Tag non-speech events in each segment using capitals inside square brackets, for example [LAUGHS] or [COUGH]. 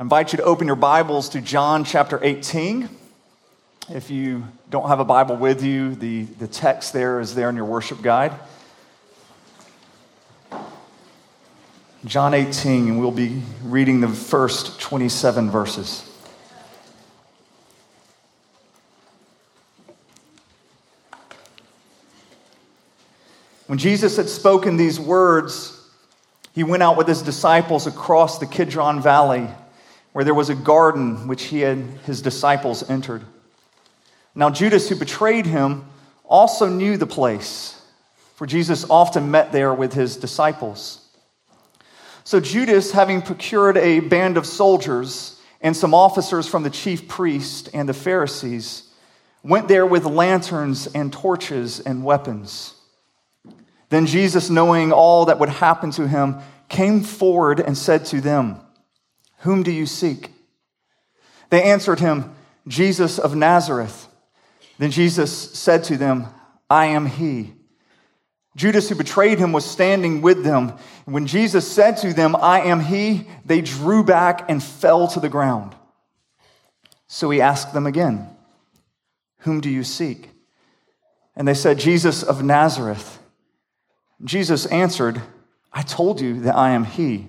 I invite you to open your Bibles to John chapter 18. If you don't have a Bible with you, the, the text there is there in your worship guide. John 18, and we'll be reading the first 27 verses. When Jesus had spoken these words, he went out with his disciples across the Kidron Valley where there was a garden which he and his disciples entered. Now, Judas, who betrayed him, also knew the place, for Jesus often met there with his disciples. So, Judas, having procured a band of soldiers and some officers from the chief priest and the Pharisees, went there with lanterns and torches and weapons. Then Jesus, knowing all that would happen to him, came forward and said to them, whom do you seek? They answered him, Jesus of Nazareth. Then Jesus said to them, I am he. Judas, who betrayed him, was standing with them. When Jesus said to them, I am he, they drew back and fell to the ground. So he asked them again, Whom do you seek? And they said, Jesus of Nazareth. Jesus answered, I told you that I am he.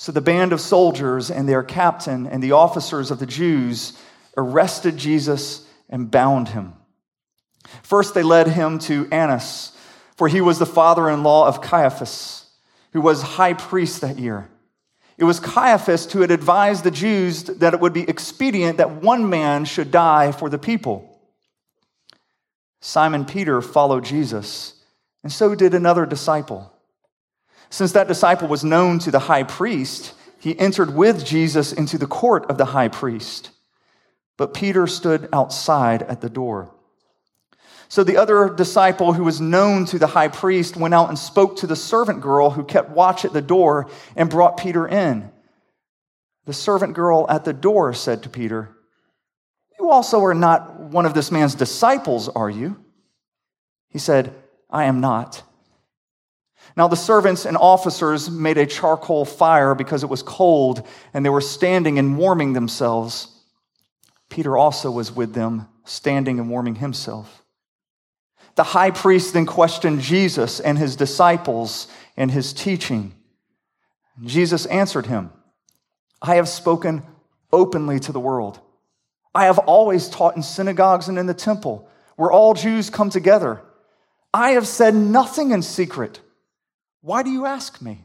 So the band of soldiers and their captain and the officers of the Jews arrested Jesus and bound him. First, they led him to Annas, for he was the father in law of Caiaphas, who was high priest that year. It was Caiaphas who had advised the Jews that it would be expedient that one man should die for the people. Simon Peter followed Jesus, and so did another disciple. Since that disciple was known to the high priest, he entered with Jesus into the court of the high priest. But Peter stood outside at the door. So the other disciple who was known to the high priest went out and spoke to the servant girl who kept watch at the door and brought Peter in. The servant girl at the door said to Peter, You also are not one of this man's disciples, are you? He said, I am not. Now the servants and officers made a charcoal fire because it was cold, and they were standing and warming themselves. Peter also was with them, standing and warming himself. The high priest then questioned Jesus and his disciples and his teaching. Jesus answered him, I have spoken openly to the world. I have always taught in synagogues and in the temple, where all Jews come together. I have said nothing in secret. Why do you ask me?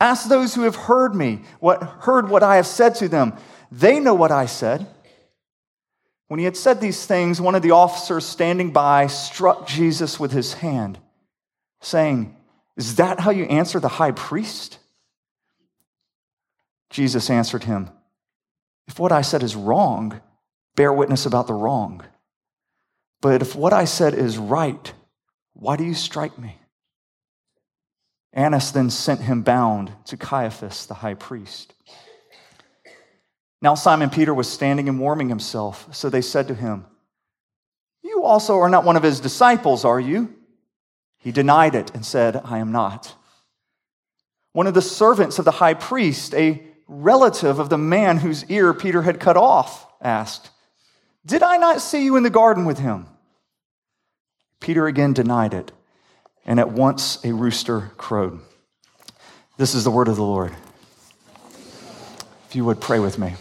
Ask those who have heard me, what heard what I have said to them. They know what I said. When he had said these things, one of the officers standing by struck Jesus with his hand, saying, Is that how you answer the high priest? Jesus answered him, If what I said is wrong, bear witness about the wrong. But if what I said is right, why do you strike me? Annas then sent him bound to Caiaphas, the high priest. Now Simon Peter was standing and warming himself, so they said to him, You also are not one of his disciples, are you? He denied it and said, I am not. One of the servants of the high priest, a relative of the man whose ear Peter had cut off, asked, Did I not see you in the garden with him? Peter again denied it and at once a rooster crowed. This is the word of the Lord. If you would pray with me.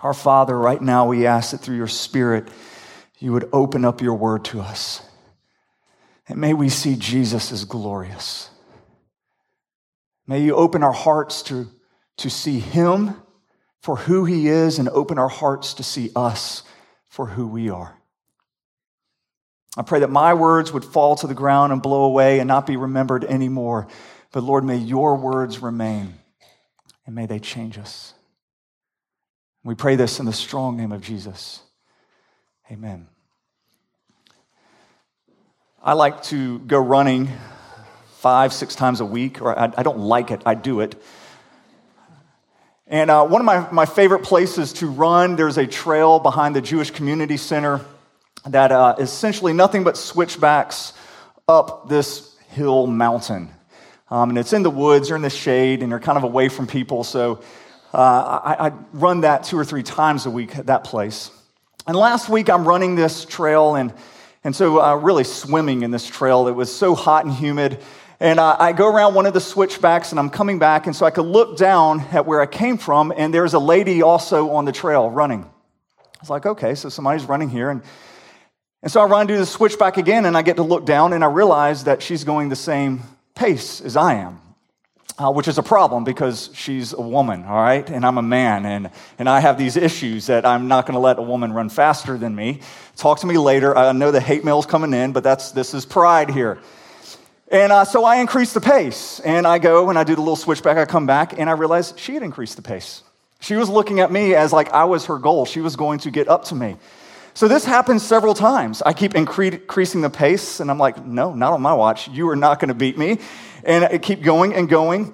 Our Father, right now we ask that through your Spirit, you would open up your word to us. And may we see Jesus as glorious. May you open our hearts to, to see him for who he is and open our hearts to see us for who we are. I pray that my words would fall to the ground and blow away and not be remembered anymore, But Lord, may your words remain and may they change us. We pray this in the strong name of Jesus. Amen. I like to go running five, six times a week, or I, I don't like it, I do it. And uh, one of my, my favorite places to run, there's a trail behind the Jewish Community Center that uh, essentially nothing but switchbacks up this hill mountain. Um, and it's in the woods, you're in the shade, and you're kind of away from people. So uh, I, I, run that two or three times a week at that place. And last week I'm running this trail, and, and so uh, really swimming in this trail. It was so hot and humid. And uh, I go around one of the switchbacks, and I'm coming back, and so I could look down at where I came from, and there's a lady also on the trail running. I was like, okay, so somebody's running here. And and so I run to the switchback again, and I get to look down, and I realize that she's going the same pace as I am. Uh, which is a problem because she's a woman, all right, and I'm a man, and, and I have these issues that I'm not going to let a woman run faster than me. Talk to me later. I know the hate mail's coming in, but that's this is pride here. And uh, so I increase the pace, and I go and I do the little switchback. I come back, and I realize she had increased the pace. She was looking at me as like I was her goal. She was going to get up to me. So this happens several times. I keep increasing the pace, and I'm like, no, not on my watch. You are not going to beat me. And I keep going and going.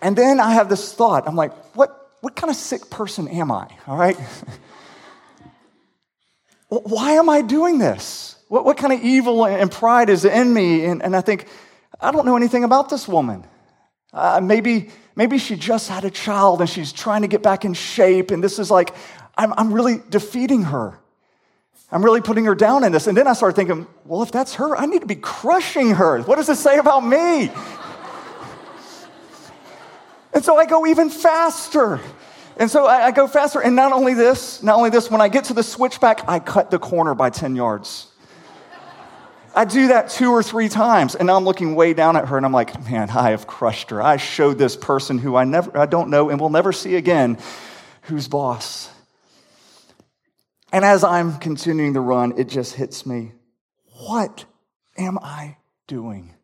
And then I have this thought. I'm like, what, what kind of sick person am I? All right? [LAUGHS] Why am I doing this? What, what kind of evil and pride is in me? And, and I think, I don't know anything about this woman. Uh, maybe, maybe she just had a child and she's trying to get back in shape, and this is like, I'm, I'm really defeating her. I'm really putting her down in this. And then I started thinking, well, if that's her, I need to be crushing her. What does this say about me? and so I go even faster. And so I, I, go faster. And not only this, not only this, when I get to the switchback, I cut the corner by 10 yards. I do that two or three times. And now I'm looking way down at her and I'm like, man, I have crushed her. I showed this person who I never I don't know and will never see again who's boss. And as I'm continuing the run, it just hits me. What am I doing?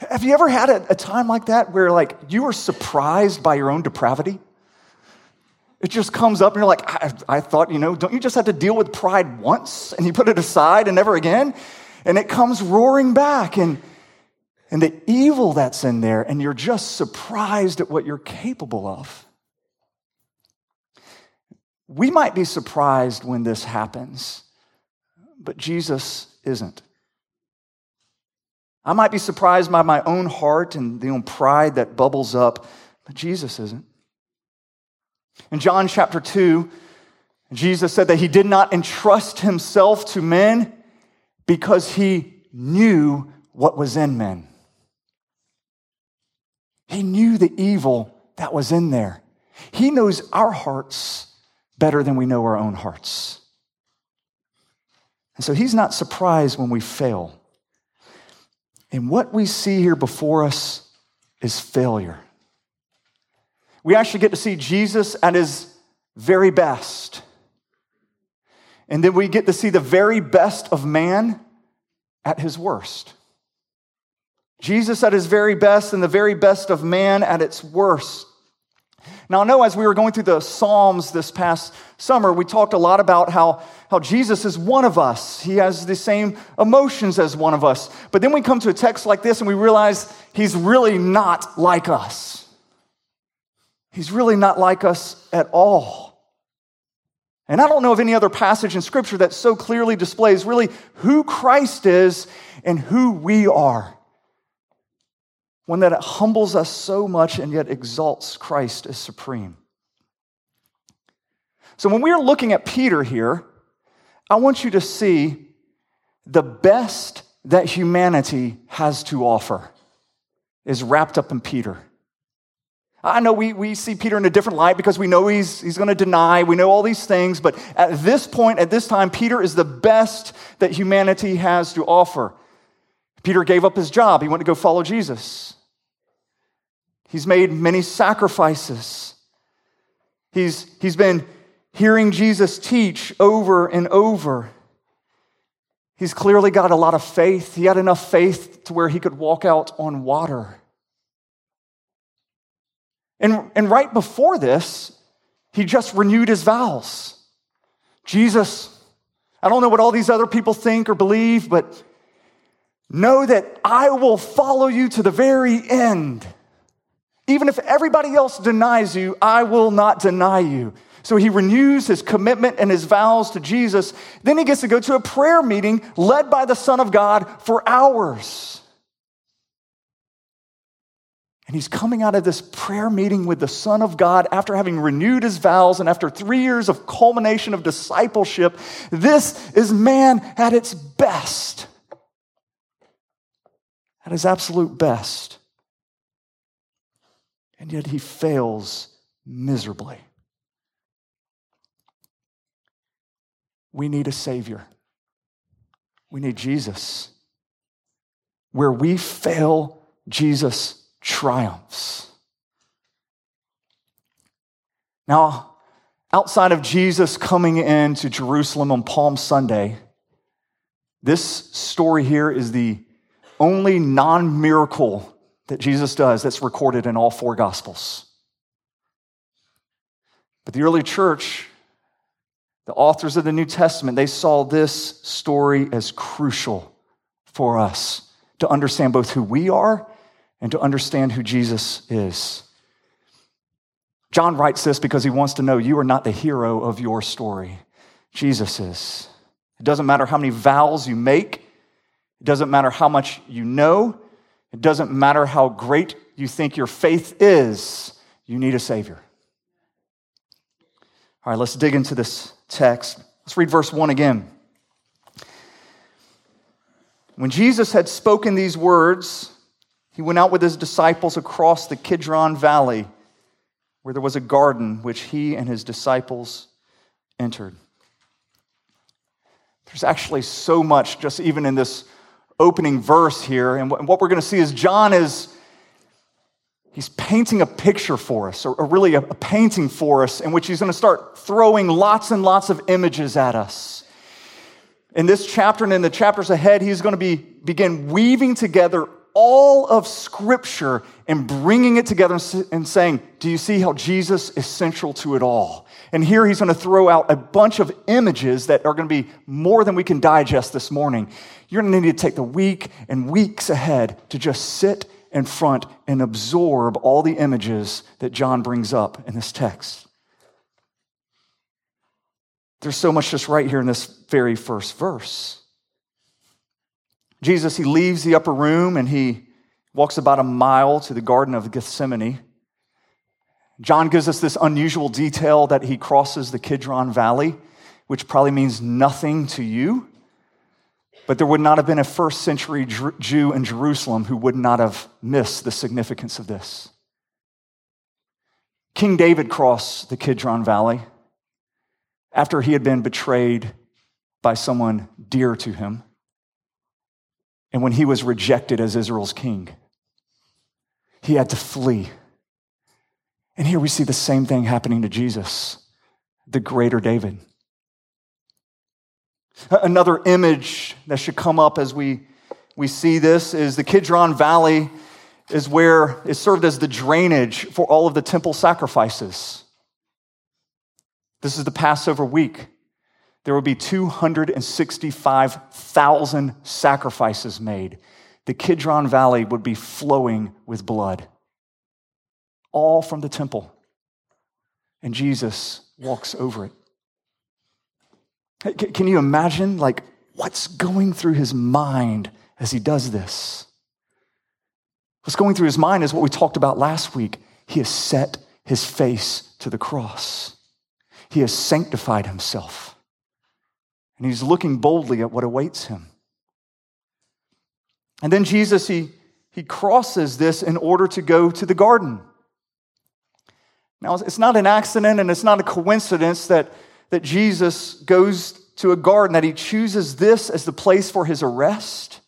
Have you ever had a, a, time like that where like you were surprised by your own depravity? It just comes up and you're like, I, I thought, you know, don't you just have to deal with pride once and you put it aside and never again? And it comes roaring back and, and the evil that's in there, and you're just surprised at what you're capable of. We might be surprised when this happens, but Jesus isn't. I might be surprised by my own heart and the own pride that bubbles up, but Jesus isn't. In John chapter 2, Jesus said that he did not entrust himself to men because he knew what was in men. He knew the evil that was in there. He knows our hearts better than we know our own hearts. And so he's not surprised when we fail. And what we see here before us is failure. We actually get to see Jesus at his very best. And then we get to see the very best of man at his worst. Jesus at his very best and the very best of man at its worst. Now, I know as we were going through the Psalms this past summer, we talked a lot about how, how Jesus is one of us. He has the same emotions as one of us. But then we come to a text like this and we realize he's really not like us. He's really not like us at all. And I don't know of any other passage in Scripture that so clearly displays really who Christ is and who we are one that humbles us so much and yet exalts Christ as supreme. So when we are looking at Peter here, I want you to see the best that humanity has to offer is wrapped up in Peter. I know we, we see Peter in a different light because we know he's, he's going to deny, we know all these things, but at this point, at this time, Peter is the best that humanity has to offer. Peter gave up his job, he went to go follow Jesus. He's made many sacrifices. He's, he's been hearing Jesus teach over and over. He's clearly got a lot of faith. He had enough faith to where he could walk out on water. And, and right before this, he just renewed his vows. Jesus, I don't know what all these other people think or believe, but know that I will follow you to the very end. Even if everybody else denies you, I will not deny you. So he renews his commitment and his vows to Jesus. Then he gets to go to a prayer meeting led by the Son of God for hours. And he's coming out of this prayer meeting with the Son of God after having renewed his vows and after three years of culmination of discipleship. This is man at its best, at his absolute best. And yet he fails miserably. We need a Savior. We need Jesus. Where we fail, Jesus triumphs. Now, outside of Jesus coming into Jerusalem on Palm Sunday, this story here is the only non miracle that Jesus does that's recorded in all four Gospels. But the early church the authors of the New Testament, they saw this story as crucial for us to understand both who we are and to understand who Jesus is. John writes this because he wants to know you are not the hero of your story. Jesus is. It doesn't matter how many vows you make, it doesn't matter how much you know, it doesn't matter how great you think your faith is, you need a Savior. All right, let's dig into this text. Let's read verse 1 again. When Jesus had spoken these words, he went out with his disciples across the Kidron Valley, where there was a garden which he and his disciples entered. There's actually so much just even in this opening verse here. And what we're going to see is John is he's painting a picture for us, or, really a, painting for us, in which he's going to start throwing lots and lots of images at us. In this chapter and in the chapters ahead, he's going to be, begin weaving together all of Scripture and bringing it together and saying, Do you see how Jesus is central to it all? And here he's going to throw out a bunch of images that are going to be more than we can digest this morning. You're going to need to take the week and weeks ahead to just sit in front and absorb all the images that John brings up in this text. There's so much just right here in this very first verse. Jesus, he leaves the upper room and he walks about a mile to the Garden of Gethsemane. John gives us this unusual detail that he crosses the Kidron Valley, which probably means nothing to you. But there would not have been a first century Jew in Jerusalem who would not have missed the significance of this. King David crossed the Kidron Valley after he had been betrayed by someone dear to him and when he was rejected as Israel's king. He had to flee. And here we see the same thing happening to Jesus, the greater David. Another image that should come up as we, we see this is the Kidron Valley is where it served as the drainage for all of the temple sacrifices. This is the Passover week. There will be 265,000 sacrifices made. The Kidron Valley would be flowing with blood, all from the temple. And Jesus walks over it. Can you imagine, like, what's going through his mind as he does this? What's going through his mind is what we talked about last week. He has set his face to the cross, he has sanctified himself, and he's looking boldly at what awaits him. And then Jesus, he, he crosses this in order to go to the garden. Now, it's not an accident and it's not a coincidence that that Jesus goes to a garden, that he chooses this as the place for his arrest.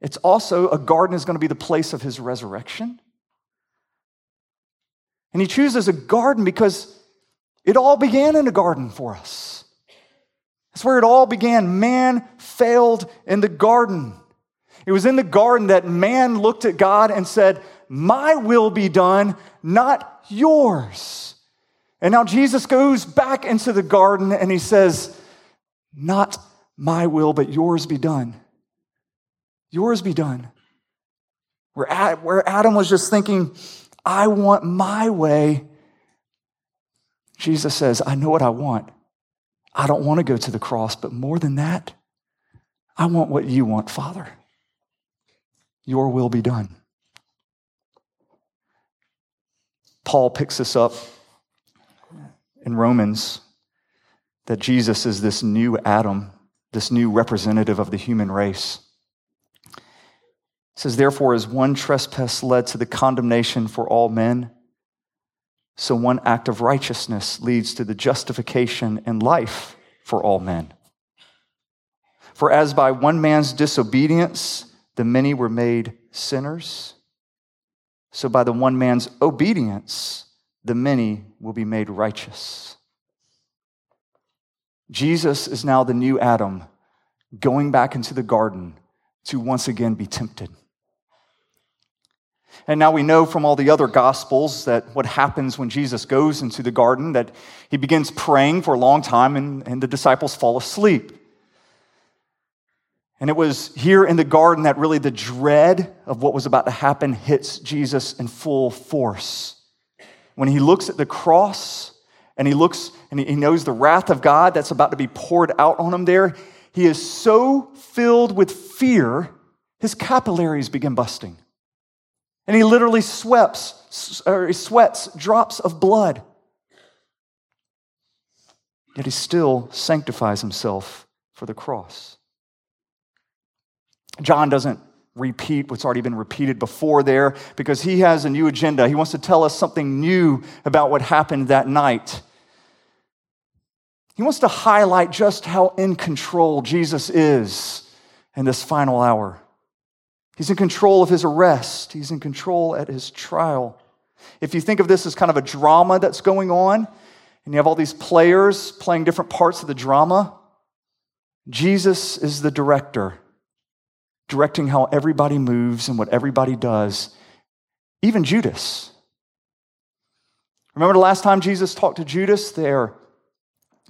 It's also a garden is going to be the place of his resurrection. And he chooses a garden because it all began in a garden for us. That's where it all began. Man failed in the garden. It was in the garden that man looked at God and said, My will be done, not yours. And now Jesus goes back into the garden and he says, Not my will, but yours be done. Yours be done. Where, where Adam was just thinking, I want my way, Jesus says, I know what I want. I don't want to go to the cross, but more than that, I want what you want, Father. Your will be done. Paul picks this up in Romans that Jesus is this new Adam, this new representative of the human race. It says, Therefore, as one trespass led to the condemnation for all men, so one act of righteousness leads to the justification and life for all men. For as by one man's disobedience the many were made sinners, so by the one man's obedience the many will be made righteous. Jesus is now the new Adam going back into the garden to once again be tempted. And now we know from all the other gospels that what happens when Jesus goes into the garden, that he begins praying for a long time and, and the disciples fall asleep. And it was here in the garden that really the dread of what was about to happen hits Jesus in full force. When he looks at the cross and he looks and he knows the wrath of God that's about to be poured out on him there, he is so filled with fear, his capillaries begin busting. And he literally sweats, or he sweats drops of blood. Yet he still sanctifies himself for the cross. John doesn't repeat what's already been repeated before there because he has a new agenda. He wants to tell us something new about what happened that night. He wants to highlight just how in control Jesus is in this final hour. He's in control of his arrest, he's in control at his trial. If you think of this as kind of a drama that's going on, and you have all these players playing different parts of the drama, Jesus is the director, directing how everybody moves and what everybody does, even Judas. Remember the last time Jesus talked to Judas? They're,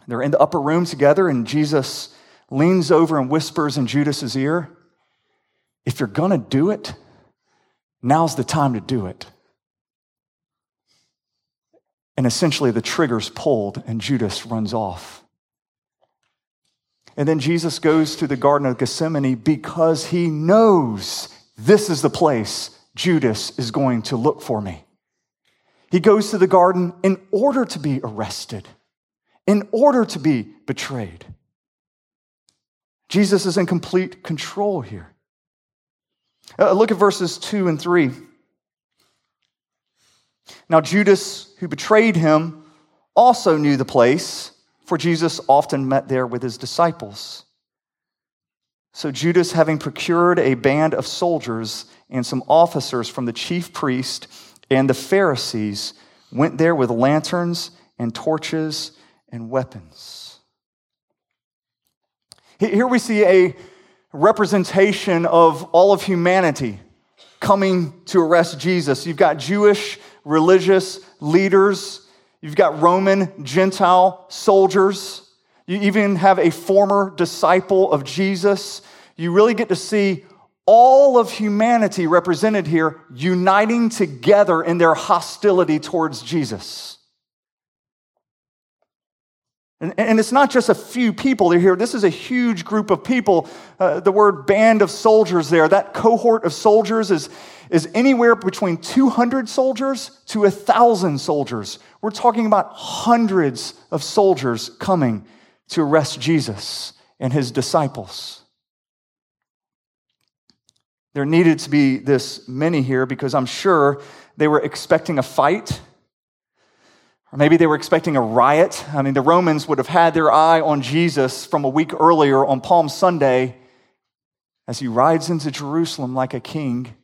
they're in the upper room together, and Jesus leans over and whispers in Judas's ear, if you're going to do it, now's the time to do it. And essentially, the trigger's pulled, and Judas runs off. And then Jesus goes to the Garden of Gethsemane because he knows this is the place Judas is going to look for me. He goes to the garden in order to be arrested, in order to be betrayed. Jesus is in complete control here. Uh, look at verses 2 and 3. Now, Judas, who betrayed him, also knew the place, for Jesus often met there with his disciples. So, Judas, having procured a band of soldiers and some officers from the chief priest and the Pharisees, went there with lanterns and torches and weapons. Here we see a representation of all of humanity coming to arrest Jesus. You've got Jewish religious leaders, you've got Roman Gentile soldiers, you even have a former disciple of Jesus. You really get to see all of humanity represented here uniting together in their hostility towards Jesus. And, and, it's not just a few people that are here. This is a huge group of people. Uh, the word band of soldiers there, that cohort of soldiers is, is anywhere between 200 soldiers to 1,000 soldiers. We're talking about hundreds of soldiers coming to arrest Jesus and his disciples. There needed to be this many here because I'm sure they were expecting a fight or maybe they were expecting a riot. I mean, the Romans would have had their eye on Jesus from a week earlier on Palm Sunday as he rides into Jerusalem like a king,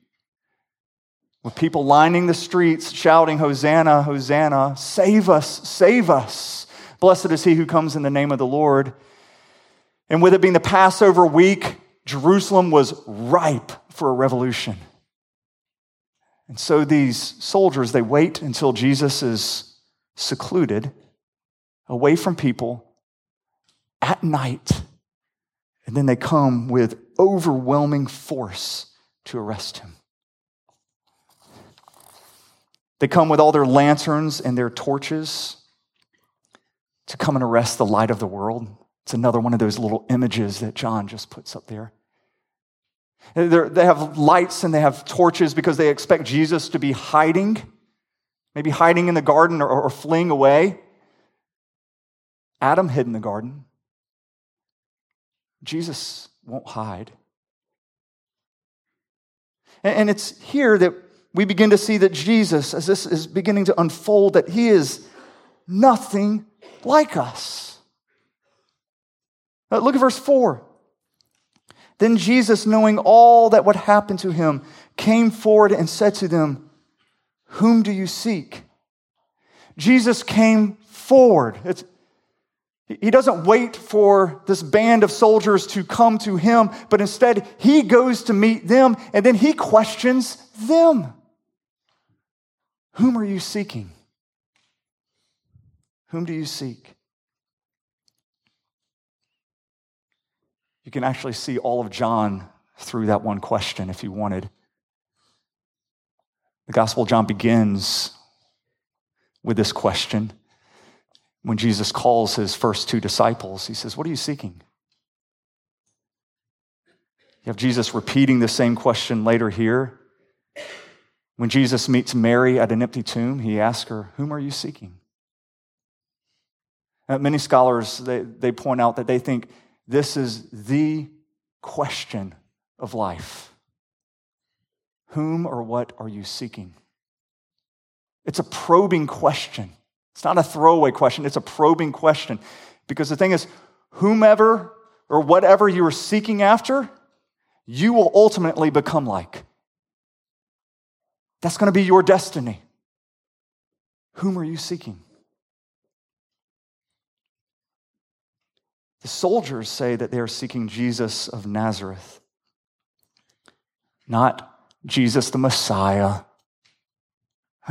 with people lining the streets shouting, Hosanna, Hosanna, save us, save us. Blessed is he who comes in the name of the Lord. And with it being the Passover week, Jerusalem was ripe for a revolution. And so these soldiers, they wait until Jesus is secluded, away from people, at night, and then they come with overwhelming force to arrest him. They come with all their lanterns and their torches to come and arrest the light of the world. It's another one of those little images that John just puts up there. They're, they have lights and they have torches because they expect Jesus to be hiding, maybe hiding in the garden or, or fleeing away. Adam hid in the garden. Jesus won't hide. And, and it's here that we begin to see that Jesus, as this is beginning to unfold, that he is nothing like us. Uh, look at verse 4. Then Jesus, knowing all that would happen to him, came forward and said to them, Whom do you seek? Jesus came forward. It's, he doesn't wait for this band of soldiers to come to him, but instead he goes to meet them and then he questions them. Whom are you seeking? Whom do you seek? You can actually see all of John through that one question if you wanted. The Gospel of John begins with this question. When Jesus calls his first two disciples, he says, What are you seeking? You have Jesus repeating the same question later here. When Jesus meets Mary at an empty tomb, he asks her, Whom are you seeking? Uh, many scholars, they, they point out that they think this is the question of life. Whom or what are you seeking? It's a probing question. It's not a throwaway question, it's a probing question. Because the thing is, whomever or whatever you are seeking after, you will ultimately become like. That's going to be your destiny. Whom are you seeking? The soldiers say that they are seeking Jesus of Nazareth, not Jesus the Messiah,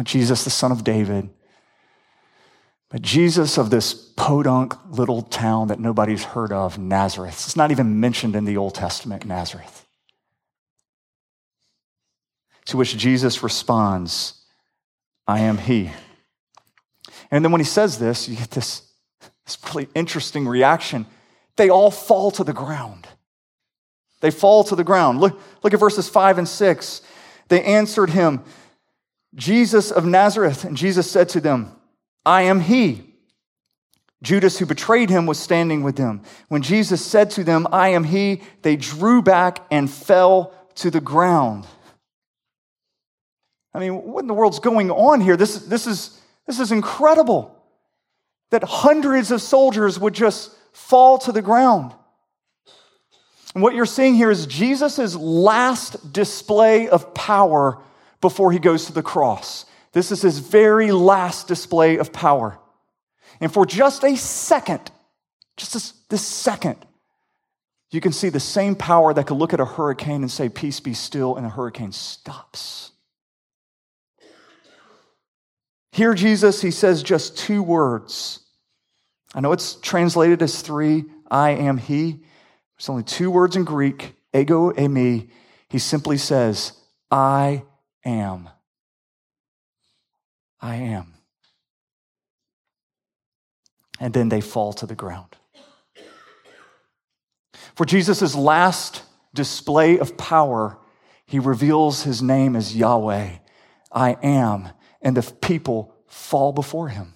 Jesus the Son of David, but Jesus of this podunk little town that nobody's heard of, Nazareth. It's not even mentioned in the Old Testament, Nazareth. To which Jesus responds, I am He. And then when he says this, you get this, this really interesting reaction they all fall to the ground. They fall to the ground. Look, look at verses 5 and 6. They answered him, Jesus of Nazareth. And Jesus said to them, I am he. Judas, who betrayed him, was standing with them. When Jesus said to them, I am he, they drew back and fell to the ground. I mean, what in the world's going on here? This, this, is, this is incredible that hundreds of soldiers would just fall to the ground. And what you're seeing here is Jesus' last display of power before he goes to the cross. This is his very last display of power. And for just a second, just this, this second, you can see the same power that could look at a hurricane and say, Peace be still, and the hurricane stops. Here, Jesus, he says just two words I know it's translated as three I am He. There's only two words in Greek ego, eimi. He simply says, I am. I am. And then they fall to the ground. For Jesus' last display of power, he reveals his name as Yahweh. I am. And the people fall before him.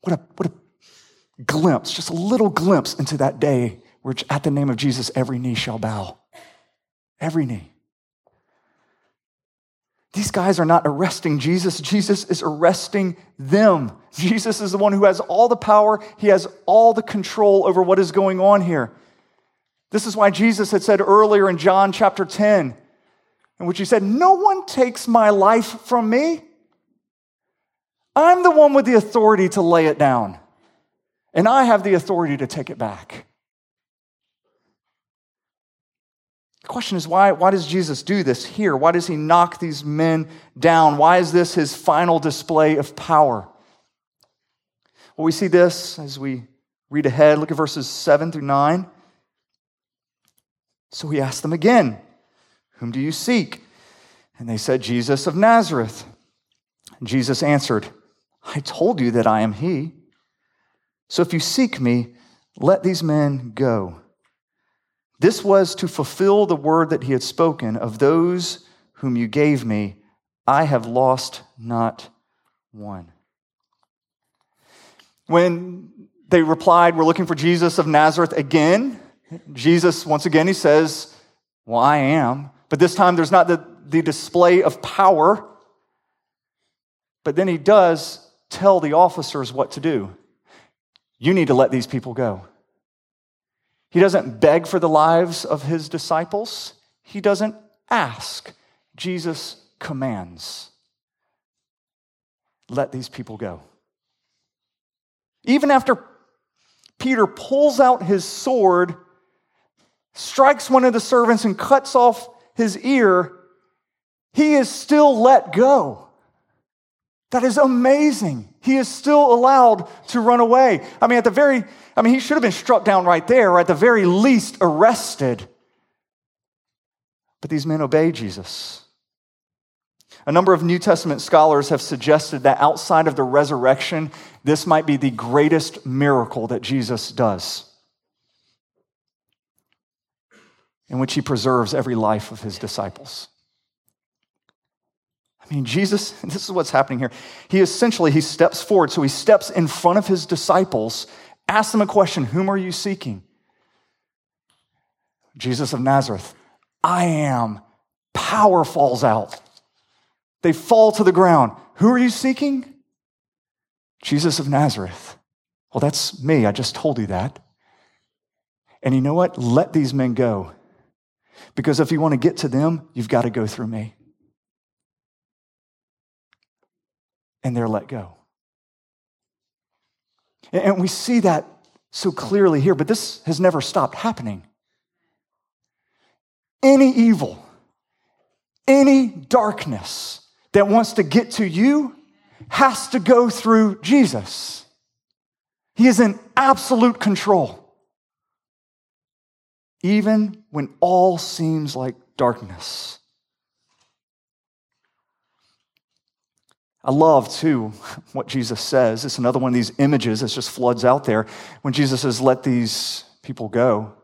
What a, what a glimpse, just a little glimpse into that day where at the name of Jesus, every knee shall bow. Every knee. These guys are not arresting Jesus. Jesus is arresting them. Jesus is the one who has all the power, he has all the control over what is going on here. This is why Jesus had said earlier in John chapter 10, in which he said, No one takes my life from me. I'm the one with the authority to lay it down and I have the authority to take it back. The question is why, why does Jesus do this here? Why does he knock these men down? Why is this his final display of power? Well, we see this as we read ahead. Look at verses 7 through 9. So he asked them again, Whom do you seek? And they said, Jesus of Nazareth. And Jesus answered, I told you that I am he. So if you seek me, let these men go. This was to fulfill the word that he had spoken of those whom you gave me. I have lost not one. When they replied, We're looking for Jesus of Nazareth again, Jesus, once again, he says, Well, I am. But this time there's not the, the display of power. But then he does tell the officers what to do. You need to let these people go. He doesn't beg for the lives of his disciples, he doesn't ask. Jesus commands. Let these people go. Even after Peter pulls out his sword, strikes one of the servants, and cuts off his ear, he is still let go. That is amazing. He is still allowed to run away. I mean, at the very I mean, he should have been struck down right there, or at the very least, arrested. But these men obey Jesus. A number of New Testament scholars have suggested that outside of the resurrection, this might be the greatest miracle that Jesus does, in which he preserves every life of his disciples. I mean, Jesus, [LAUGHS] this is what's happening here. He essentially, he steps forward. So he steps in front of his disciples asks them a question Whom are you seeking? Jesus of Nazareth. I am. Power falls out. They fall to the ground. Who are you seeking? Jesus of Nazareth. Well, that's me. I just told you that. And you know what? Let these men go. Because if you want to get to them, you've got to go through me. And they're let go. And we see that so clearly here, but this has never stopped happening. Any evil, any darkness that wants to get to you has to go through Jesus. He is in absolute control, even when all seems like darkness. I love, too, what Jesus says. It's another one of these images that just floods out there. When Jesus says, Let these people go,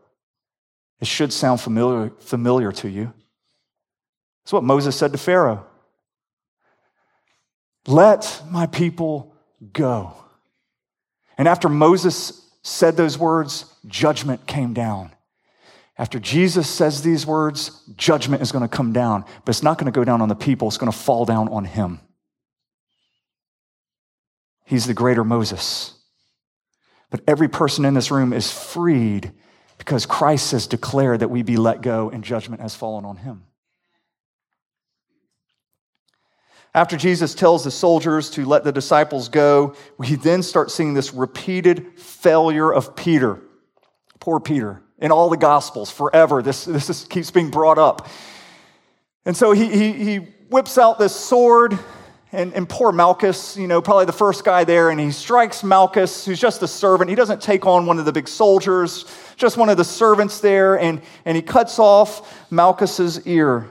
it should sound familiar, familiar to you. It's what Moses said to Pharaoh Let my people go. And after Moses said those words, judgment came down. After Jesus says these words, judgment is going to come down, but it's not going to go down on the people, it's going to fall down on him. He's the greater Moses. But every person in this room is freed because Christ has declared that we be let go and judgment has fallen on him. After Jesus tells the soldiers to let the disciples go, we then start seeing this repeated failure of Peter. Poor Peter. In all the Gospels, forever, this, this is, keeps being brought up. And so he, he, he whips out this sword and, and poor Malchus, you know, probably the first guy there, and he strikes Malchus, who's just a servant. He doesn't take on one of the big soldiers, just one of the servants there, and, and he cuts off Malchus's ear.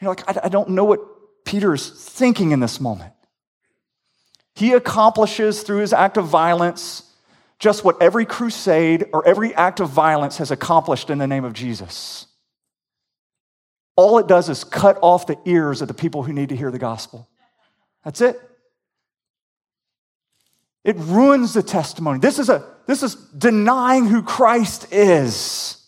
You're like, I, I don't know what Peter's thinking in this moment. He accomplishes through his act of violence just what every crusade or every act of violence has accomplished in the name of Jesus. All it does is cut off the ears of the people who need to hear the gospel. That's it. It ruins the testimony. This is, a, this is denying who Christ is.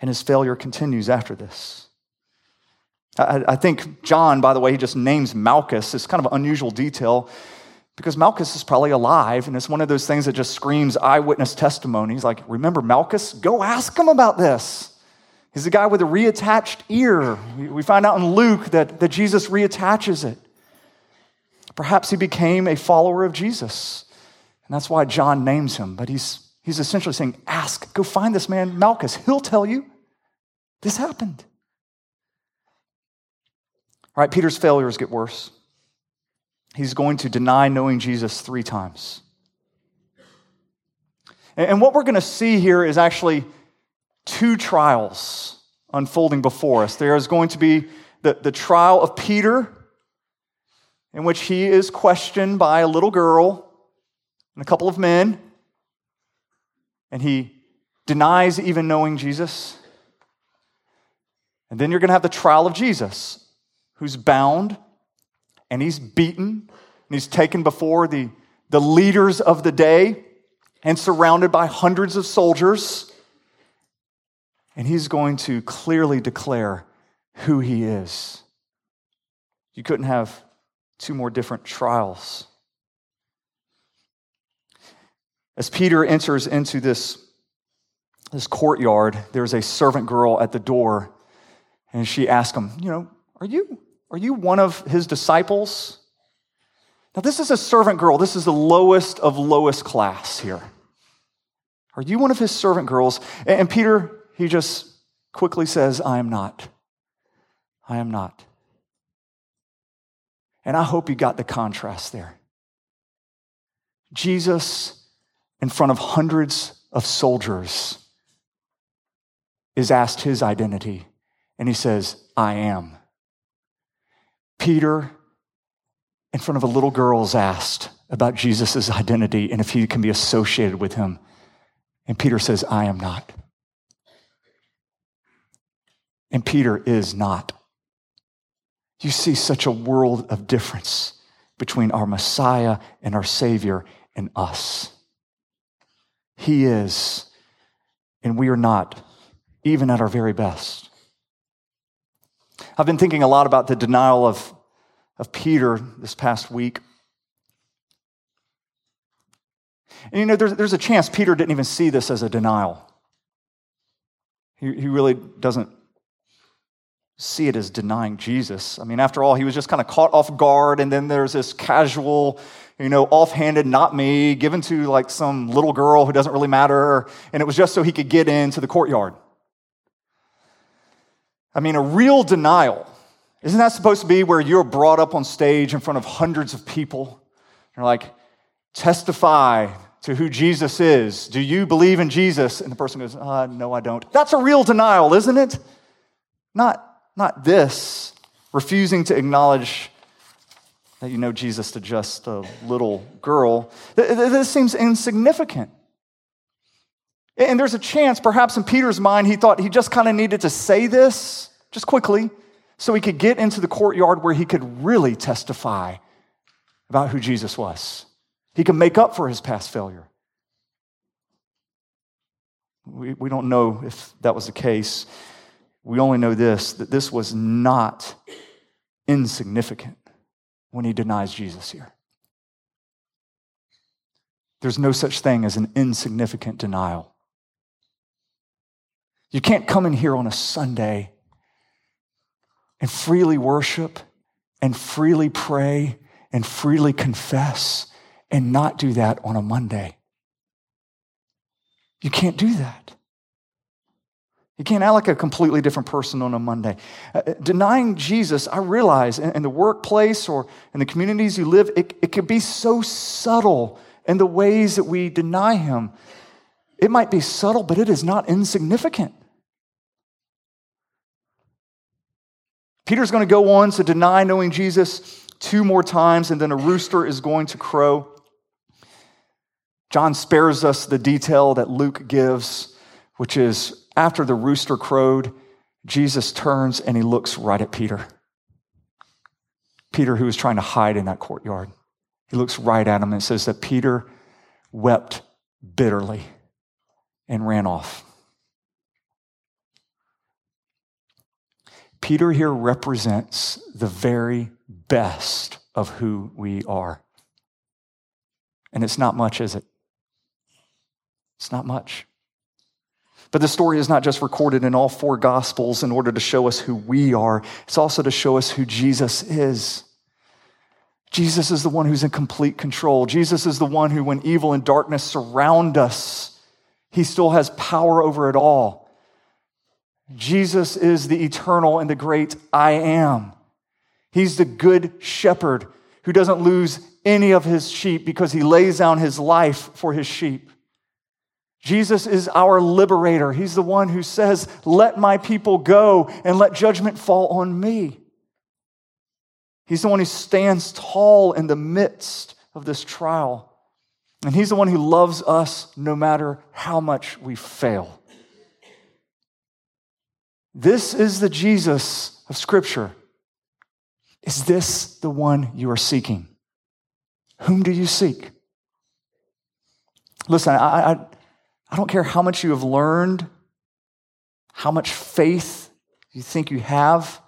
And his failure continues after this. I, I think John, by the way, he just names Malchus. It's kind of an unusual detail because Malchus is probably alive, and it's one of those things that just screams eyewitness testimony. He's like, Remember Malchus? Go ask him about this. He's the guy with a reattached ear. We find out in Luke that, that Jesus reattaches it. Perhaps he became a follower of Jesus. And that's why John names him, but he's He's essentially saying, Ask, go find this man, Malchus. He'll tell you this happened. All right, Peter's failures get worse. He's going to deny knowing Jesus three times. And what we're going to see here is actually two trials unfolding before us. There is going to be the, the trial of Peter, in which he is questioned by a little girl and a couple of men, and he denies even knowing Jesus. And then you're going to have the trial of Jesus, who's bound and he's beaten and he's taken before the, the leaders of the day and surrounded by hundreds of soldiers. And he's going to clearly declare who he is. You couldn't have two more different trials. As Peter enters into this, this courtyard, there's a servant girl at the door, and she asks him, You know, are you, are you one of his disciples? Now, this is a servant girl. This is the lowest of lowest class here. Are you one of his servant girls? And Peter, he just quickly says, I am not. I am not. And I hope you got the contrast there. Jesus, in front of hundreds of soldiers, is asked his identity, and he says, I am. Peter, in front of a little girl, is asked about Jesus' identity and if he can be associated with him. And Peter says, I am not. And Peter is not you see such a world of difference between our Messiah and our Savior and us. He is, and we are not, even at our very best. I've been thinking a lot about the denial of, of Peter this past week. And you know, there's, there's a chance Peter didn't even see this as a denial. He, he really doesn't see it as denying Jesus. I mean, after all, he was just kind of caught off guard, and then there's this casual, you know, offhanded, not me, given to like some little girl who doesn't really matter, and it was just so he could get into the courtyard. I mean, a real denial. Isn't that supposed to be where you're brought up on stage in front of hundreds of people? You're like, testify to who Jesus is. Do you believe in Jesus? And the person goes, uh, No, I don't. That's a real denial, isn't it? Not not this, refusing to acknowledge that you know Jesus to just a little girl. This seems insignificant. And there's a chance, perhaps in Peter's mind, he thought he just kind of needed to say this just quickly so he could get into the courtyard where he could really testify about who Jesus was. He could make up for his past failure. We, we don't know if that was the case we only know this that this was not insignificant when he denies Jesus here. There's no such thing as an insignificant denial. You can't come in here on a Sunday and freely worship and freely pray and freely confess and not do that on a Monday. You can't do that. You can't act like a completely different person on a Monday. Uh, uh, denying Jesus, I realize, in, in, the workplace or in the communities you live, it, it can be so subtle in the ways that we deny Him. It might be subtle, but it is not insignificant. Peter's going to go on to deny knowing Jesus two more times, and then a rooster is going to crow. John spares us the detail that Luke gives, which is after the rooster crowed, Jesus turns and he looks right at Peter. Peter, who was trying to hide in that courtyard. He looks right at him and says that Peter wept bitterly and ran off. Peter here represents the very best of who we are. And it's not much, is it? It's not much. But the story is not just recorded in all four gospels in order to show us who we are, it's also to show us who Jesus is. Jesus is the one who's in complete control. Jesus is the one who, when evil and darkness surround us, He still has power over it all. Jesus is the eternal and the great I am. He's the good shepherd who doesn't lose any of his sheep because he lays down his life for his sheep. Jesus is our liberator. He's the one who says, Let my people go and let judgment fall on me. He's the one who stands tall in the midst of this trial. And he's the one who loves us no matter how much we fail. This is the Jesus of Scripture. Is this the one you are seeking? Whom do you seek? Listen, I, I, I don't care how much you have learned, how much faith you think you have,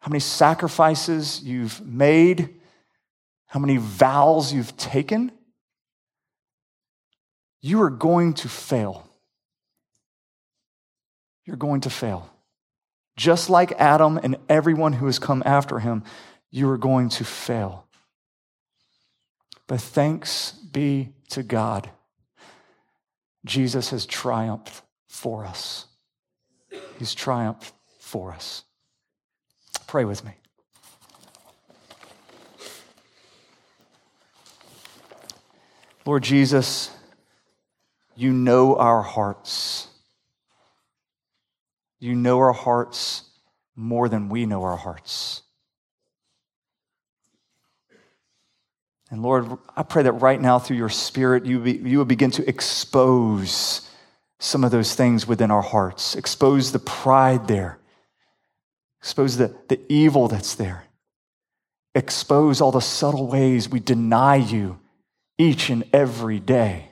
how many sacrifices you've made, how many vows you've taken. You are going to fail. You're going to fail. Just like Adam and everyone who has come after him, you are going to fail. But thanks be to God Jesus has triumphed for us. He's triumphed for us. Pray with me. Lord Jesus, you know our hearts. You know our hearts more than we know our hearts. And Lord, I pray that right now through your Spirit, you, be, you would begin to expose some of those things within our hearts, expose the pride there, expose the, the evil that's there, expose all the subtle ways we deny you each and every day.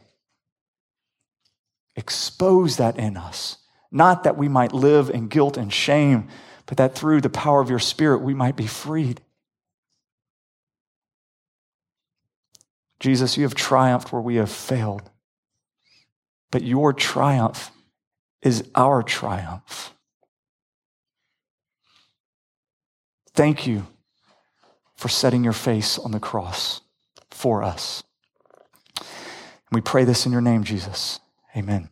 Expose that in us, not that we might live in guilt and shame, but that through the power of your Spirit we might be freed. Jesus, you have triumphed where we have failed. But your triumph is our triumph. Thank you for setting your face on the cross for us. we pray this in your name, Jesus. Amen.